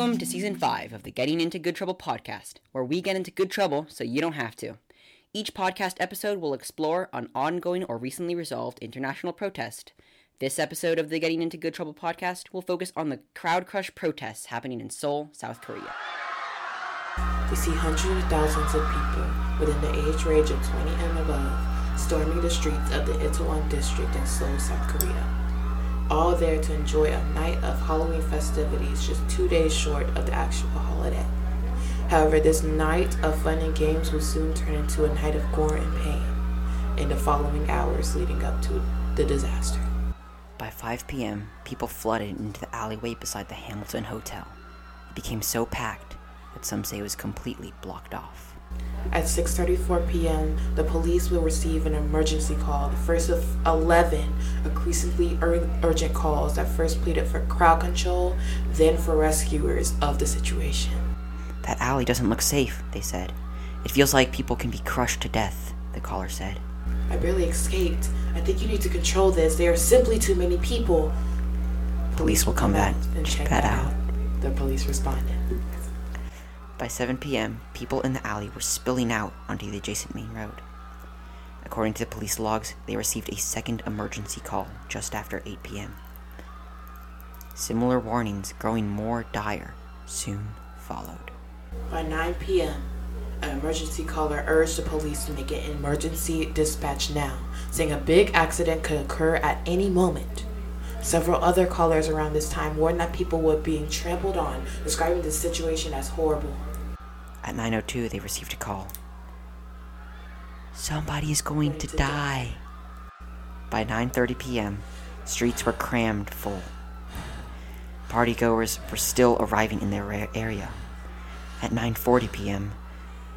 Welcome to season 5 of the Getting Into Good Trouble podcast, where we get into good trouble so you don't have to. Each podcast episode will explore an ongoing or recently resolved international protest. This episode of the Getting Into Good Trouble podcast will focus on the crowd crush protests happening in Seoul, South Korea. We see hundreds of thousands of people within the age range of 20 and above storming the streets of the Itaewon district in Seoul, South Korea all there to enjoy a night of Halloween festivities just two days short of the actual holiday. However, this night of fun and games will soon turn into a night of gore and pain in the following hours leading up to the disaster. By 5 p.m., people flooded into the alleyway beside the Hamilton Hotel. It became so packed that some say it was completely blocked off. At 6:34 p.m., the police will receive an emergency call, the first of 11 increasingly ur- urgent calls that first pleaded for crowd control, then for rescuers of the situation. That alley doesn't look safe, they said. It feels like people can be crushed to death, the caller said. I barely escaped. I think you need to control this. There are simply too many people. Police will come back and check that out. The police responded. By 7 p.m., people in the alley were spilling out onto the adjacent main road. According to the police logs, they received a second emergency call just after 8 p.m. Similar warnings, growing more dire, soon followed. By 9 p.m., an emergency caller urged the police to make an emergency dispatch now, saying a big accident could occur at any moment. Several other callers around this time warned that people were being trampled on, describing the situation as horrible. At 9.02, they received a call. Somebody is going to die. By 9.30 p.m., streets were crammed full. Partygoers were still arriving in their area. At 9.40 p.m.,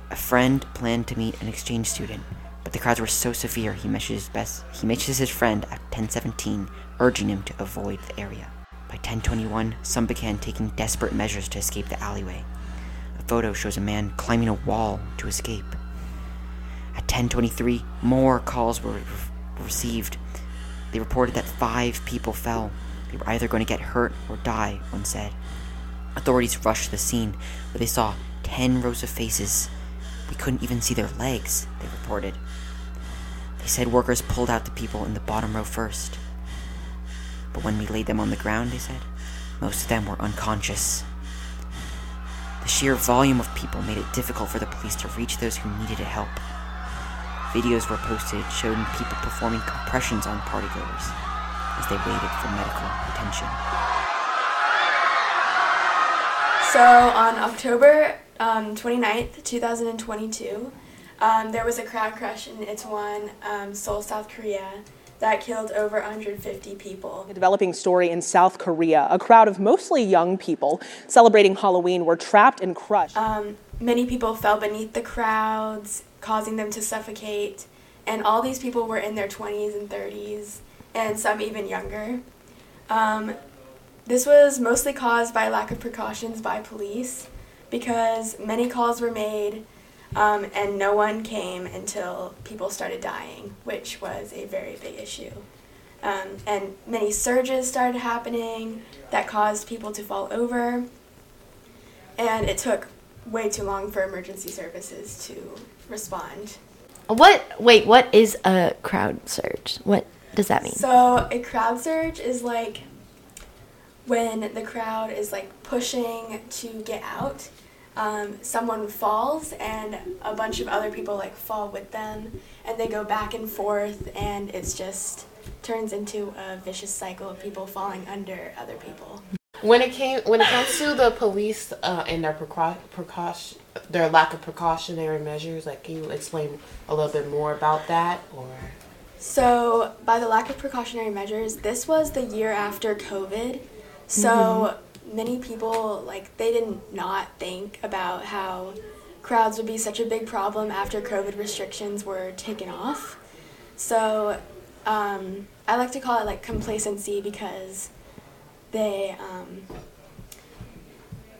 a friend planned to meet an exchange student, but the crowds were so severe he messages best he messages his friend at 10:17, urging him to avoid the area. By 10:21, some began taking desperate measures to escape the alleyway. A photo shows a man climbing a wall to escape. At 10:23, more calls were re- received. They reported that five people fell. They were either going to get hurt or die, one said. Authorities rushed to the scene, where they saw 10 rows of faces. We couldn't even see their legs, they reported. They said workers pulled out the people in the bottom row first. But when we laid them on the ground, they said, most of them were unconscious. The sheer volume of people made it difficult for the police to reach those who needed help. Videos were posted showing people performing compressions on partygoers as they waited for medical attention. So on October um, 29th, 2022, um, there was a crowd crush in Itaewon, um, Seoul, South Korea, that killed over 150 people. A developing story in South Korea. A crowd of mostly young people celebrating Halloween were trapped and crushed. Um, many people fell beneath the crowds, causing them to suffocate. And all these people were in their 20s and 30s, and some even younger. Um, this was mostly caused by lack of precautions by police because many calls were made um, and no one came until people started dying, which was a very big issue. Um, and many surges started happening that caused people to fall over. And it took way too long for emergency services to respond. What? Wait, what is a crowd surge? What does that mean? So, a crowd surge is like when the crowd is like pushing to get out um, someone falls and a bunch of other people like fall with them and they go back and forth and it's just turns into a vicious cycle of people falling under other people. When it came, when it comes to the police uh, and their precau- precaution, their lack of precautionary measures, like can you explain a little bit more about that, or? so by the lack of precautionary measures this was the year after covid. So many people like they did not think about how crowds would be such a big problem after covid restrictions were taken off so um, i like to call it like complacency because they um,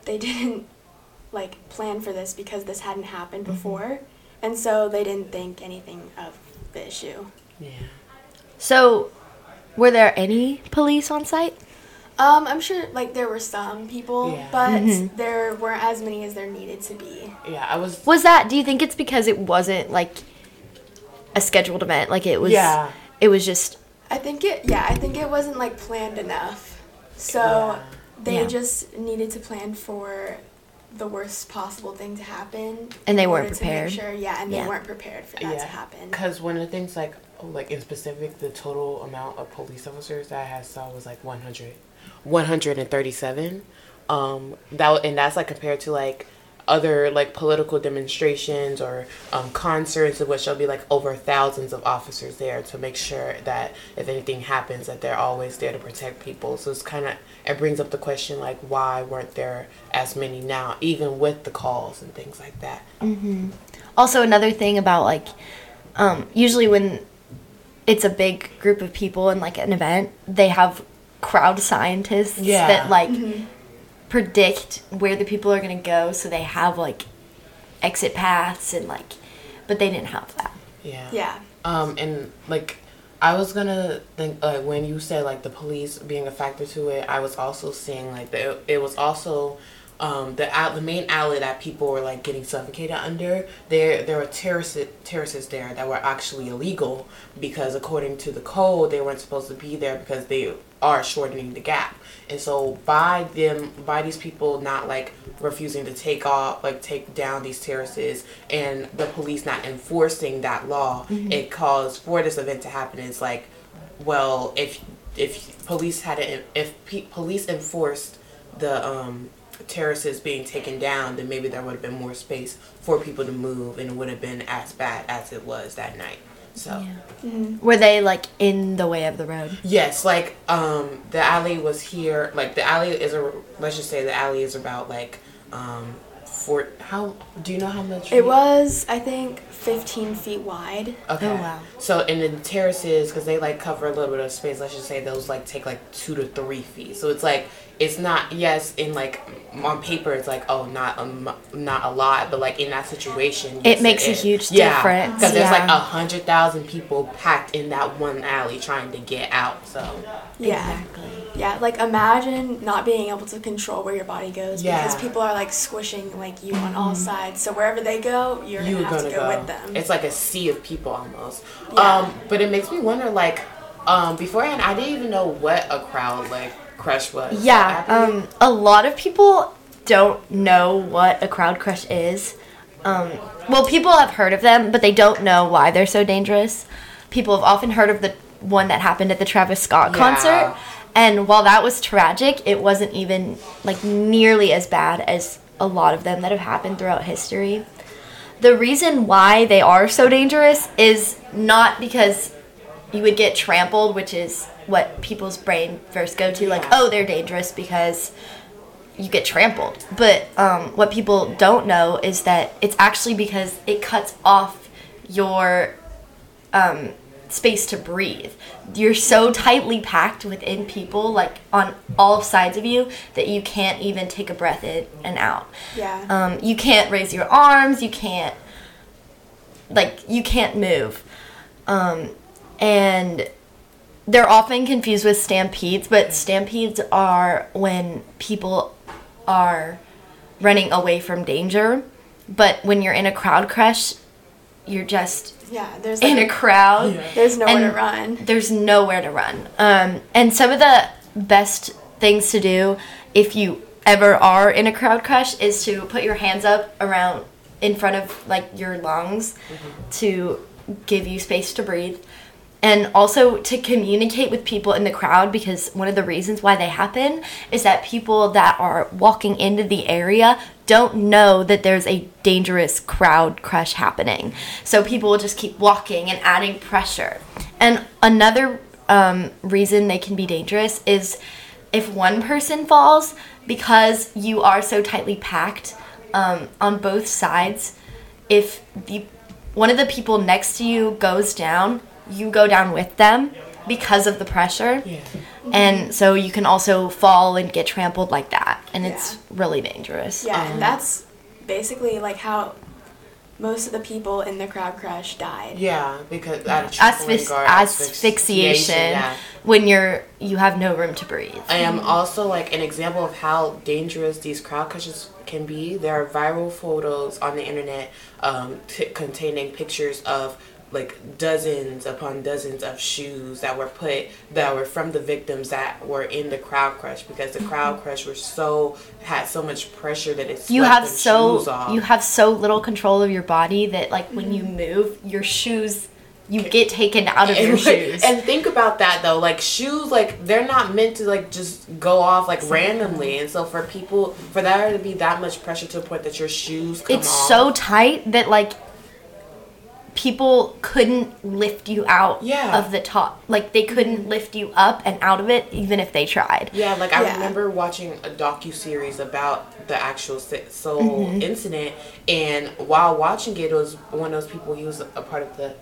they didn't like plan for this because this hadn't happened before and so they didn't think anything of the issue Yeah. So, were there any police on site? Um, I'm sure like there were some people, Yeah. but there weren't as many as there needed to be. Yeah, I was. Was that? Do you think it's because it wasn't like a scheduled event? Like it was. Yeah. It was just. I think it yeah, I think it wasn't like planned enough. So Yeah. they Yeah. just needed to plan for the worst possible thing to happen. And they weren't order to prepared. Sure, yeah, and Yeah. they weren't prepared for that to happen. Because one of the things, like, oh, like in specific, the total amount of police officers that I had saw was like 100, 137. Um, that and that's like compared to like other like political demonstrations or um, concerts in which there'll be like over thousands of officers there to make sure that if anything happens that they're always there to protect people. So it's kind of it brings up the question like why weren't there as many now even with the calls and things like that? Also, another thing about like, um, usually when it's a big group of people and like an event, they have crowd scientists Yeah. that like predict where the people are gonna go, so they have like exit paths and like, but they didn't have that. yeah Yeah. Um, and like, I was gonna think uh, when you said like the police being a factor to it, I was also seeing like the, it was also um, the out the main alley that people were like getting suffocated under. There there were terraces terraces there that were actually illegal because according to the code they weren't supposed to be there because they are shortening the gap. And so by them by these people not like refusing to take off like take down these terraces and the police not enforcing that law, it caused for this event to happen. It's like, well, if if police had it if pe- police enforced the um terraces being taken down, then maybe there would have been more space for people to move, and it would have been as bad as it was that night. So. Were they like in the way of the road? Yes, like um the alley was here. Like the alley is a let's just say the alley is about like um for how do you know how much It was, I think, 15 feet wide. Okay. Oh, wow. So and the terraces because they like cover a little bit of space. Let's just say those like take like two to three feet. So it's like it's not yes in like on paper it's like oh not um, not a lot, but like in that situation It makes a huge yeah, difference, because there's like a hundred thousand people packed in that one alley trying to get out. So Yeah. Exactly. Yeah, like imagine not being able to control where your body goes Yeah. because people are like squishing like you on all sides. So wherever they go, you're you gonna were have gonna to go, go. with them. It's like a sea of people almost. Yeah. Um, but it makes me wonder, like, um, beforehand, I didn't even know what a crowd like crush was. Yeah, um, a lot of people don't know what a crowd crush is. Um, well, people have heard of them, but they don't know why they're so dangerous. People have often heard of the one that happened at the Travis Scott Yeah. concert, and while that was tragic, it wasn't even like nearly as bad as a lot of them that have happened throughout history. The reason why they are so dangerous is not because you would get trampled, which is what people's brain first go to, like, oh, they're dangerous because you get trampled. But um, what people don't know is that it's actually because it cuts off your um, space to breathe. You're so tightly packed within people, like on all sides of you, that you can't even take a breath in and out. yeah. Um, you can't raise your arms. You can't, like, you can't move. Um, and they're often confused with stampedes, but stampedes are when people are running away from danger. But when you're in a crowd crush, you're just yeah, there's in a like, crowd. there's nowhere to run. There's nowhere to run. Um, and some of the best things to do if you ever are in a crowd crush is to put your hands up around in front of like your lungs to give you space to breathe and also to communicate with people in the crowd because one of the reasons why they happen is that people that are walking into the area don't know that there's a dangerous crowd crush happening. So people will just keep walking and adding pressure. And another um, reason they can be dangerous is if one person falls because you are so tightly packed um, on both sides. If the one of the people next to you goes down, you go down with them because of the pressure. Yeah. And so you can also fall and get trampled like that. And it's really dangerous. Yeah, Um, and that's basically like how most of the people in the crowd crush died. Yeah, because out Asphyx- trickling or asphyxiation yeah. when you're you have no room to breathe. I am also like an example of how dangerous these crowd crushes can be. There are viral photos on the internet um, t- containing pictures of like dozens upon dozens of shoes that were put that were from the victims that were in the crowd crush because the crowd mm-hmm. crush were so had so much pressure that it swept you have so shoes off. you have so little control of your body that like when you mm-hmm. move your shoes you get taken out of your and, like, shoes. and think about that though like shoes like they're not meant to like just go off like randomly and so for people for there to be that much pressure to the point that your shoes come it's off. so tight that like people couldn't lift you out Yeah. of the top like they couldn't lift you up and out of it even if they tried yeah like i Yeah. remember watching a docu-series about the actual Seoul Mm-hmm. incident and while watching it it was one of those people he was a part of the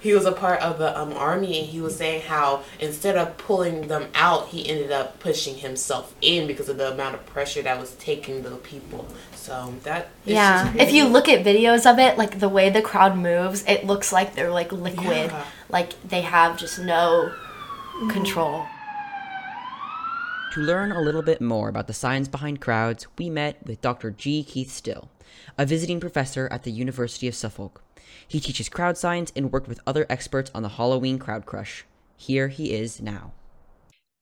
he was a part of the um, army and he was saying how instead of pulling them out he ended up pushing himself in because of the amount of pressure that was taking the people so that yeah just if you look at videos of it like the way the crowd moves it looks like they're like liquid Yeah. like they have just no control To learn a little bit more about the science behind crowds, we met with Dr. G. Keith Still, a visiting professor at the University of Suffolk. He teaches crowd science and worked with other experts on the Halloween crowd crush. Here he is now.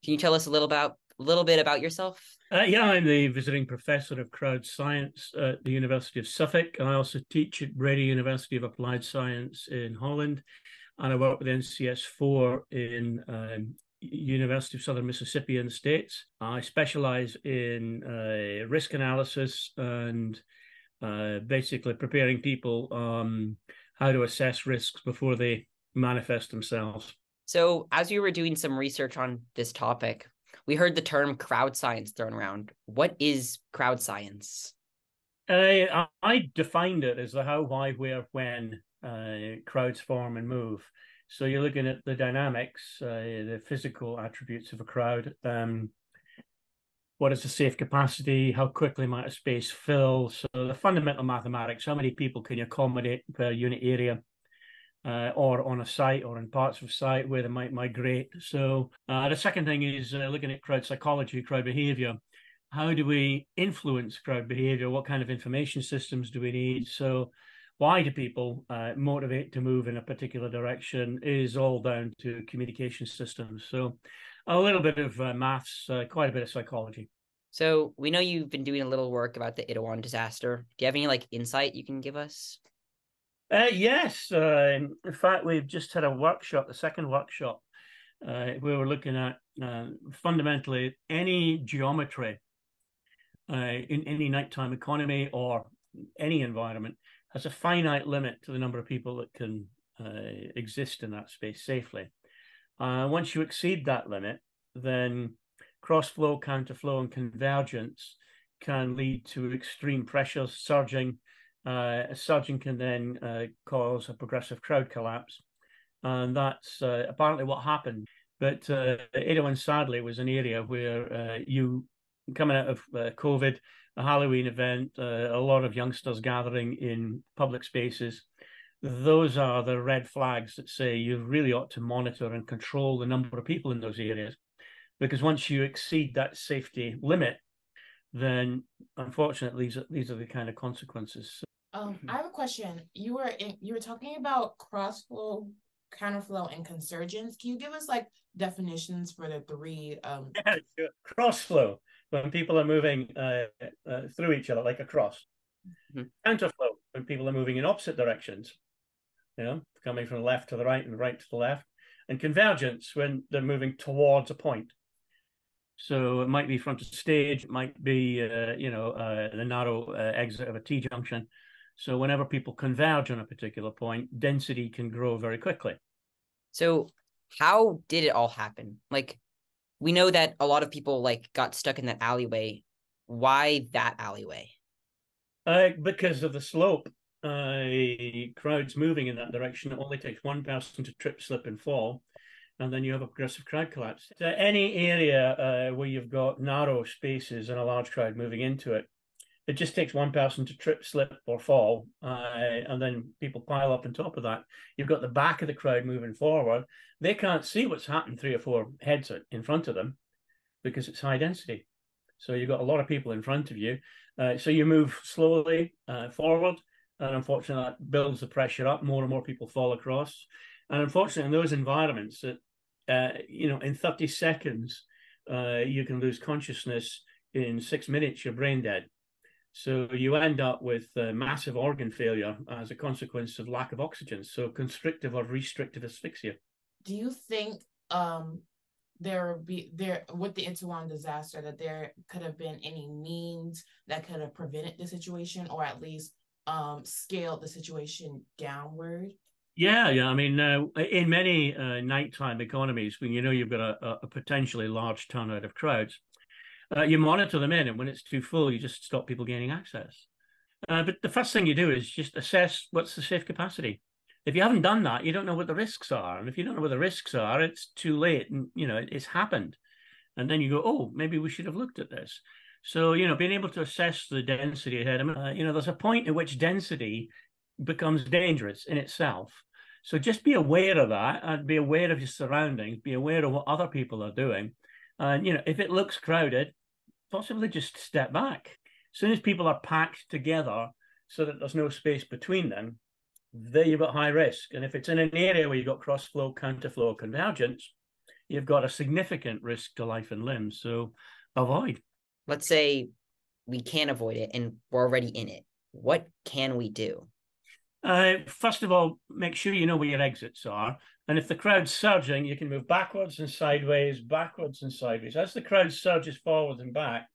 Can you tell us a little about a little bit about yourself? Uh, yeah, I'm the visiting professor of crowd science at the University of Suffolk. I also teach at Breda University of Applied Science in Holland, and I work with NCS4 in um, University of Southern Mississippi in the States. I specialize in uh, risk analysis and uh, basically preparing people on how to assess risks before they manifest themselves. So, as you were doing some research on this topic, we heard the term crowd science thrown around. What is crowd science? Uh, I defined it as the how, why, where, when uh, crowds form and move. So you're looking at the dynamics, uh, the physical attributes of a crowd. Um, what is the safe capacity? How quickly might a space fill? So the fundamental mathematics: how many people can you accommodate per unit area, uh, or on a site, or in parts of a site where they might migrate. So uh, the second thing is uh, looking at crowd psychology, crowd behavior how do we influence crowd behavior? What kind of information systems do we need? So, why do people uh, motivate to move in a particular direction is all down to communication systems. So, a little bit of uh, maths, uh, quite a bit of psychology. So, we know you've been doing a little work about the Itaewon disaster. Do you have any like insight you can give us? Uh, yes, uh, in fact, we've just had a workshop, the second workshop, uh, where we're looking at uh, fundamentally any geometry uh, in any nighttime economy or any environment has a finite limit to the number of people that can uh, exist in that space safely. Uh, once you exceed that limit, then cross flow, counter flow, and convergence can lead to extreme pressures, surging. Uh, a surging can then uh, cause a progressive crowd collapse. And that's uh, apparently what happened. But uh, Itaewon, sadly, was an area where uh, you coming out of uh, COVID, a Halloween event, uh, a lot of youngsters gathering in public spaces. Those are the red flags that say you really ought to monitor and control the number of people in those areas. Because once you exceed that safety limit, then unfortunately, these are, these are the kind of consequences. Um, I have a question. You were in, you were talking about cross flow, counterflow, and consurgence. Can you give us like definitions for the three? Um, Yeah, sure. Cross flow, when people are moving uh, uh, through each other like a cross. Mhm. Counterflow, when people are moving in opposite directions, you know, coming from the left to the right and right to the left. And convergence, when they're moving towards a point. So it might be front of stage, it might be, uh, you know, uh, the narrow uh, exit of a T junction. So whenever people converge on a particular point, density can grow very quickly. So, how did it all happen? Like, we know that a lot of people like got stuck in that alleyway. Why that alleyway? Uh, because of the slope, uh, crowds moving in that direction, it only takes one person to trip, slip, and fall, and then you have a progressive crowd collapse. So any area uh, where you've got narrow spaces and a large crowd moving into it, it just takes one person to trip, slip, or fall, uh, and then people pile up on top of that. You've got the back of the crowd moving forward. They can't see what's happened three or four heads in front of them because it's high density. So you've got a lot of people in front of you. Uh, so you move slowly uh, forward, and unfortunately, that builds the pressure up. More and more people fall across. And unfortunately, in those environments, that uh, you know, in 30 seconds, uh, you can lose consciousness. In six minutes, you're brain dead. So you end up with uh, massive organ failure as a consequence of lack of oxygen. So constrictive or restrictive asphyxia. Do you think um, there be there with the Itaewon disaster that there could have been any means that could have prevented the situation or at least um, scaled the situation downward? Yeah, yeah. I mean, uh, in many uh, nighttime economies, when you know you've got a, a potentially large turnout of crowds, uh, you monitor them in, and when it's too full, you just stop people gaining access. Uh, but the first thing you do is just assess what's the safe capacity. If you haven't done that, you don't know what the risks are, and if you don't know what the risks are, it's too late, and you know it's happened. And then you go, oh, maybe we should have looked at this. So you know, being able to assess the density ahead. I mean, uh, you know, there's a point at which density becomes dangerous in itself. So just be aware of that, and be aware of your surroundings. Be aware of what other people are doing and you know, if it looks crowded, possibly just step back. As soon as people are packed together so that there's no space between them, there you've got high risk. And if it's in an area where you've got cross flow, counter flow, convergence, you've got a significant risk to life and limb. So avoid. Let's say we can't avoid it and we're already in it. What can we do? Uh, first of all, make sure you know where your exits are. And if the crowd's surging, you can move backwards and sideways, backwards and sideways. As the crowd surges forward and back,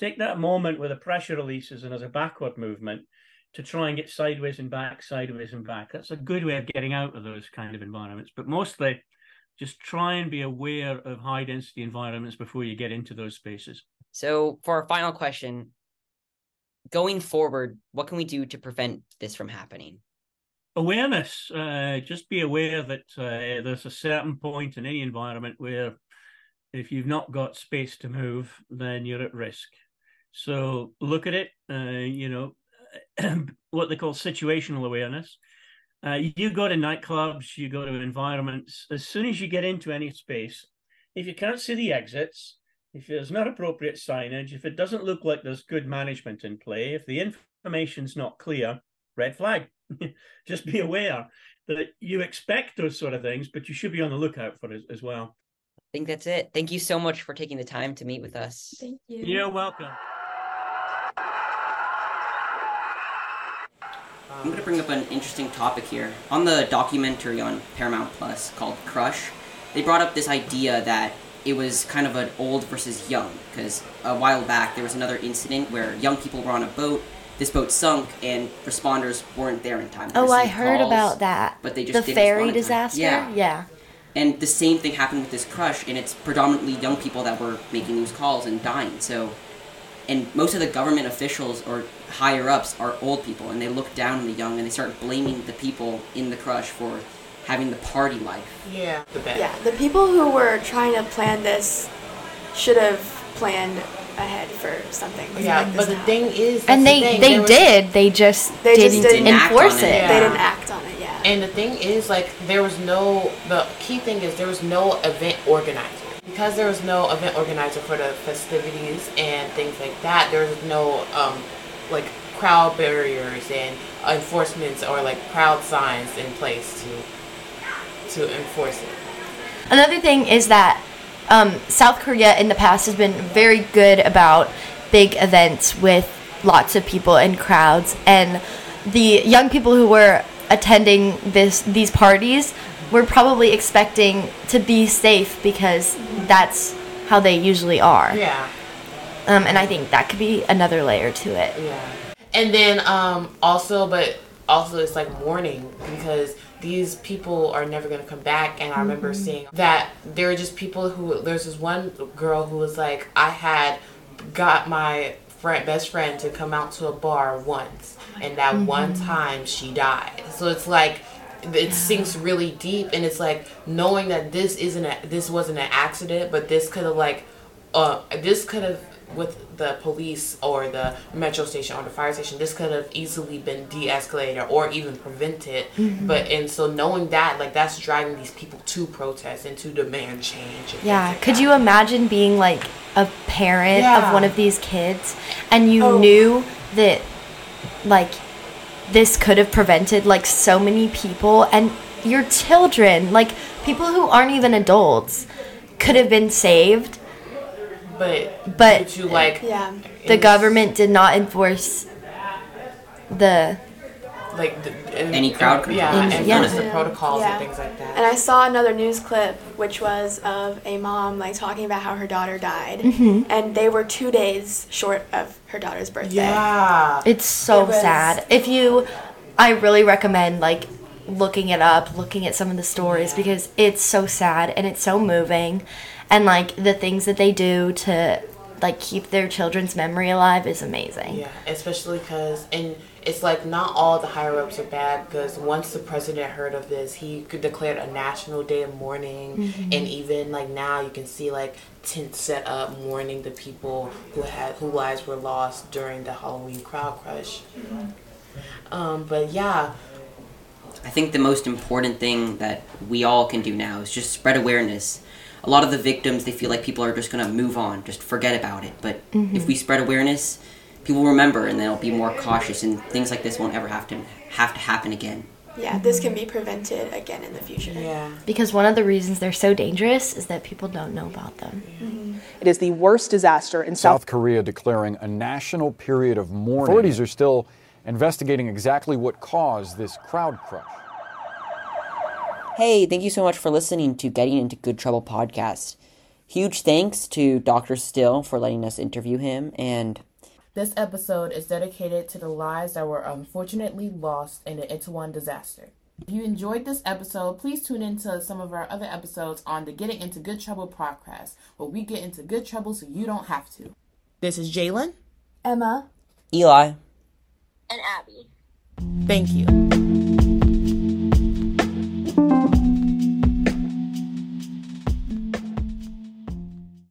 take that moment where the pressure releases and as a backward movement to try and get sideways and back, sideways and back. That's a good way of getting out of those kind of environments. But mostly, just try and be aware of high density environments before you get into those spaces. So, for our final question, going forward, what can we do to prevent this from happening? Awareness. Uh, just be aware that uh, there's a certain point in any environment where if you've not got space to move, then you're at risk. So look at it, uh, you know, what they call situational awareness. Uh, you go to nightclubs, you go to environments. As soon as you get into any space, if you can't see the exits, if there's not appropriate signage, if it doesn't look like there's good management in play, if the information's not clear, red flag. Just be aware that you expect those sort of things, but you should be on the lookout for it as well. I think that's it. Thank you so much for taking the time to meet with us. Thank you. You're welcome. I'm going to bring up an interesting topic here. On the documentary on Paramount Plus called Crush, they brought up this idea that it was kind of an old versus young because a while back there was another incident where young people were on a boat this boat sunk and responders weren't there in time. Oh i heard calls, about that. but they just the ferry disaster? Yeah. Yeah. And the same thing happened with this crush and it's predominantly young people that were making these calls and dying so and most of the government officials or higher ups are old people and they look down on the young and they start blaming the people in the crush for having the party life. Yeah, the best. Yeah, the people who were trying to plan this should have planned ahead for something. Yeah, like but the thing is, and they the they did. They just they didn't, just didn't enforce it. it. Yeah. They didn't act on it. Yeah. And the thing is, like, there was no. The key thing is there was no event organizer because there was no event organizer for the festivities and things like that. There was no um, like crowd barriers and enforcements or like crowd signs in place to to enforce it. Another thing is that um, South Korea in the past has been very good about big events with lots of people and crowds, and the young people who were attending this these parties were probably expecting to be safe because that's how they usually are. Yeah. Um, and I think that could be another layer to it. Yeah. And then um, also, but also it's like warning because these people are never going to come back. And I remember mm-hmm. seeing that there are just people who, there's this one girl who was like, I had got my friend, best friend to come out to a bar once. Oh and that mm-hmm. one time she died. So it's like, it yeah. sinks really deep and it's like knowing that this isn't a, this wasn't an accident but this could have like uh, this could have with the police or the metro station or the fire station this could have easily been de-escalated or even prevented Mm-hmm. but and so knowing that like that's driving these people to protest and to demand change Yeah. like Could that. you imagine being like a parent Yeah. of one of these kids and you Oh. knew that like this could have prevented like so many people and your children, like people who aren't even adults, could have been saved, but but you like Yeah. the in- government did not enforce the like the, and, Any crowd and, yeah control. and Yeah. enforce the protocols Yeah. and things like that And I saw another news clip, which was of a mom like talking about how her daughter died, Mm-hmm. and they were two days short of her daughter's birthday. yeah It's so It was- sad. If you, I really recommend like looking it up, looking at some of the stories because it's so sad and it's so moving, and like the things that they do to like keep their children's memory alive is amazing. Yeah, especially because, and it's like not all the higher ups are bad because once the president heard of this, he declared a national day of mourning, and even like now you can see like tents set up mourning the people who had who lives were lost during the Halloween crowd crush. Um, but yeah, I think the most important thing that we all can do now is just spread awareness. A lot of the victims, they feel like people are just going to move on, just forget about it. But mm-hmm. if we spread awareness, people will remember and they'll be more cautious, and things like this won't ever have to have to happen again. Yeah, this can be prevented again in the future. yeah. Because one of the reasons they're so dangerous is that people don't know about them. Mm-hmm. It is the worst disaster in South South Korea declaring a national period of mourning. Authorities are still investigating exactly what caused this crowd crush. Hey, thank you so much for listening to Getting Into Good Trouble podcast. Huge thanks to Dr. Still for letting us interview him, and This episode is dedicated to the lives that were unfortunately lost in the Itaewon disaster. If you enjoyed this episode, please tune into some of our other episodes on the Getting Into Good Trouble podcast, where we get into good trouble so you don't have to. This is Jalen. Emma. Eli. and Abby. Thank you.